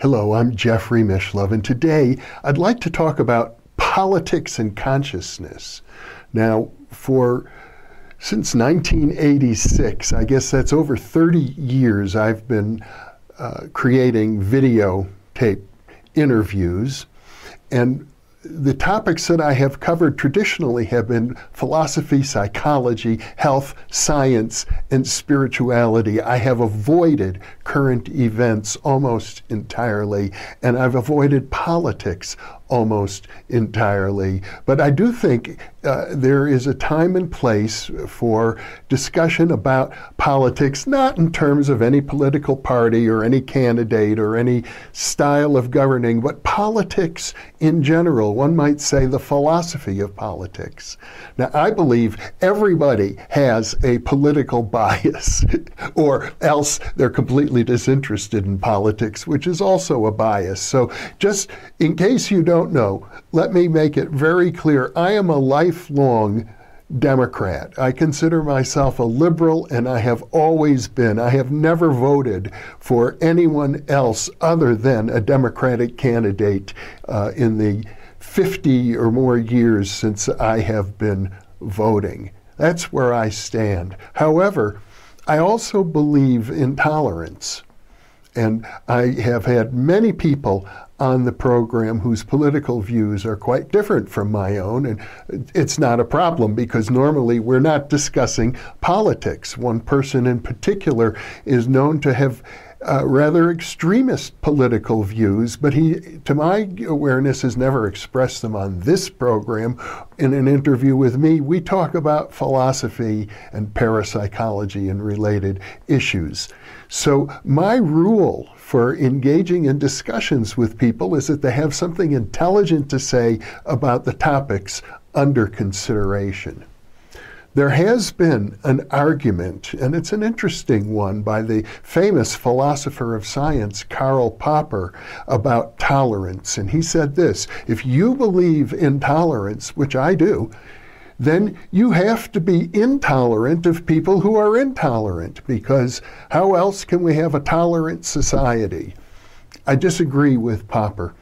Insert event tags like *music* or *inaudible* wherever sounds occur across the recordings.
Hello, I'm Jeffrey Mishlove, and today I'd like to talk about politics and consciousness. Now, for since 1986, I guess that's over 30 years, I've been uh, creating video tape interviews. And the topics that I have covered traditionally have been philosophy, psychology, health, science, and spirituality. I have avoided current events almost entirely, and I've avoided politics almost entirely. But I do think uh, there is a time and place for discussion about politics, not in terms of any political party or any candidate or any style of governing, but politics in general. One might say the philosophy of politics. Now, I believe everybody has a political bias, *laughs* or else they're completely disinterested in politics, which is also a bias. So, just in case you don't don't know, let me make it very clear. I am a lifelong Democrat. I consider myself a liberal, and I have always been. I have never voted for anyone else other than a Democratic candidate uh, in the 50 or more years since I have been voting. That's where I stand. However, I also believe in tolerance. And I have had many people on the program whose political views are quite different from my own. And it's not a problem because normally we're not discussing politics. One person in particular is known to have uh, rather extremist political views, but he, to my awareness, has never expressed them on this program. In an interview with me, we talk about philosophy and parapsychology and related issues. So, my rule for engaging in discussions with people is that they have something intelligent to say about the topics under consideration. There has been an argument, and it's an interesting one, by the famous philosopher of science, Karl Popper, about tolerance. And he said this if you believe in tolerance, which I do, then you have to be intolerant of people who are intolerant, because how else can we have a tolerant society? I disagree with Popper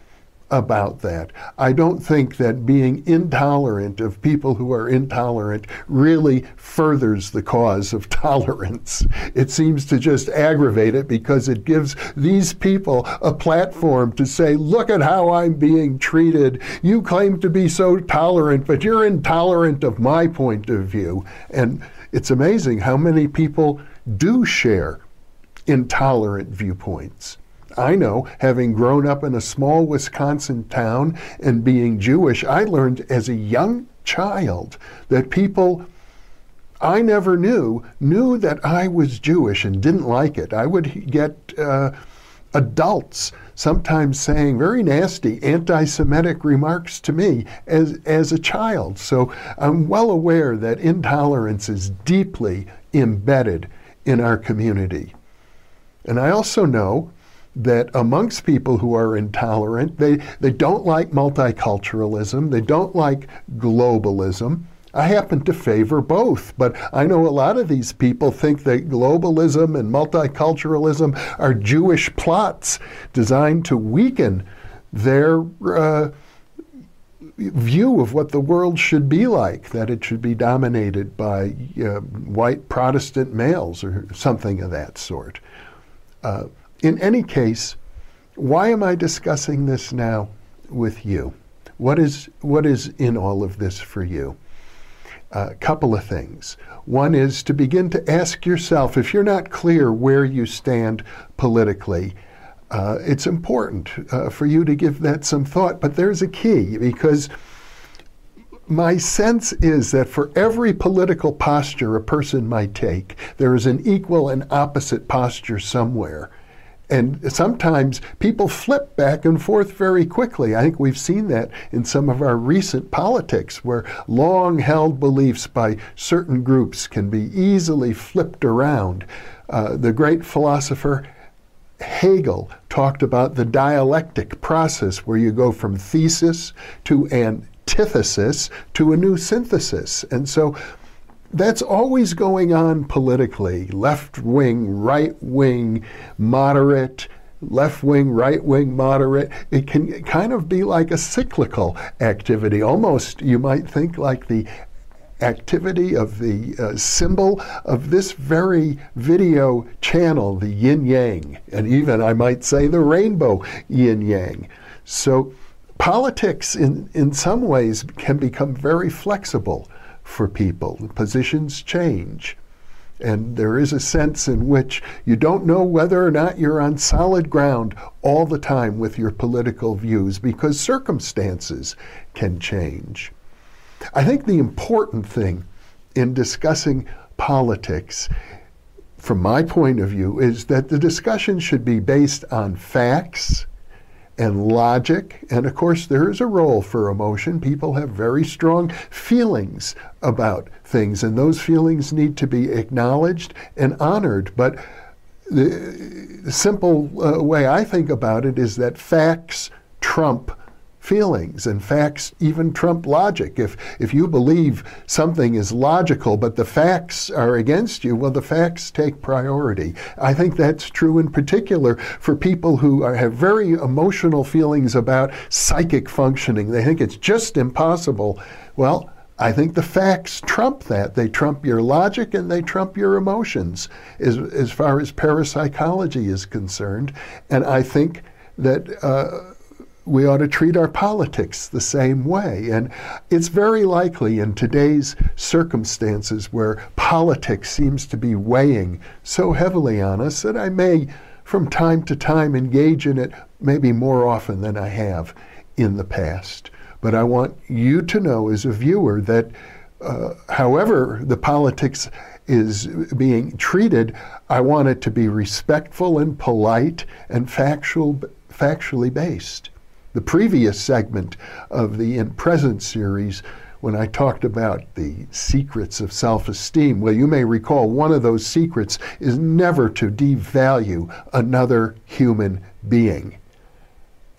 about that. I don't think that being intolerant of people who are intolerant really furthers the cause of *laughs* tolerance. It seems to just aggravate it because it gives these people a platform to say, look at how I'm being treated. You claim to be so tolerant, but you're intolerant of my point of view. And it's amazing how many people do share intolerant viewpoints. I know, having grown up in a small Wisconsin town and being Jewish, I learned as a young child that people I never knew knew that I was Jewish and didn't like it. I would get uh, adults sometimes saying very nasty anti Semitic remarks to me as, as a child. So I'm well aware that intolerance is deeply embedded in our community. And I also know that amongst people who are intolerant, they, they don't like multiculturalism, they don't like globalism. I happen to favor both, but I know a lot of these people think that globalism and multiculturalism are Jewish plots designed to weaken their uh, view of what the world should be like, that it should be dominated by uh, white Protestant males or something of that sort. Uh, in any case, why am I discussing this now with you? What is, what is in all of this for you? A couple of things. One is to begin to ask yourself if you're not clear where you stand politically, uh, it's important uh, for you to give that some thought. But there's a key because my sense is that for every political posture a person might take, there is an equal and opposite posture somewhere. And sometimes people flip back and forth very quickly. I think we've seen that in some of our recent politics, where long held beliefs by certain groups can be easily flipped around. Uh, the great philosopher Hegel talked about the dialectic process where you go from thesis to antithesis to a new synthesis. And so that's always going on politically left wing, right wing, moderate, left wing, right wing, moderate. It can kind of be like a cyclical activity. Almost, you might think, like the activity of the uh, symbol of this very video channel, the yin yang, and even I might say the rainbow yin yang. So, politics in, in some ways can become very flexible for people. Positions change. And there is a sense in which you don't know whether or not you're on solid ground all the time with your political views because circumstances can change. I think the important thing in discussing politics, from my point of view, is that the discussion should be based on facts and logic. And of course, there is a role for emotion. People have very strong feelings about things, and those feelings need to be acknowledged and honored. But the simple uh, way I think about it is that facts trump feelings and facts even trump logic. If, if you believe something is logical but the facts are against you, well, the facts take priority. I think that's true in particular for people who are, have very emotional feelings about psychic functioning. They think it's just impossible. Well, I think the facts trump that. They trump your logic and they trump your emotions as, as far as parapsychology is concerned. And I think that. Uh, we ought to treat our politics the same way. And it's very likely in today's circumstances where politics seems to be weighing so heavily on us that I may, from time to time, engage in it maybe more often than I have in the past. But I want you to know as a viewer that uh, however the politics is being treated, I want it to be respectful and polite and factual, factually based the previous segment of the InPresence series when I talked about the secrets of self esteem. Well, you may recall one of those secrets is never to devalue another human being.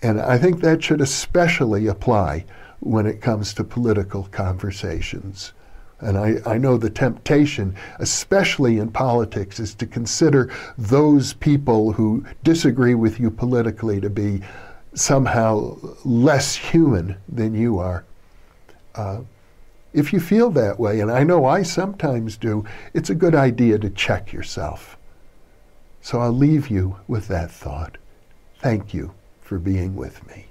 And I think that should especially apply when it comes to political conversations. And I, I know the temptation, especially in politics, is to consider those people who disagree with you politically to be somehow less human than you are. Uh, if you feel that way, and I know I sometimes do, it's a good idea to check yourself. So I'll leave you with that thought. Thank you for being with me.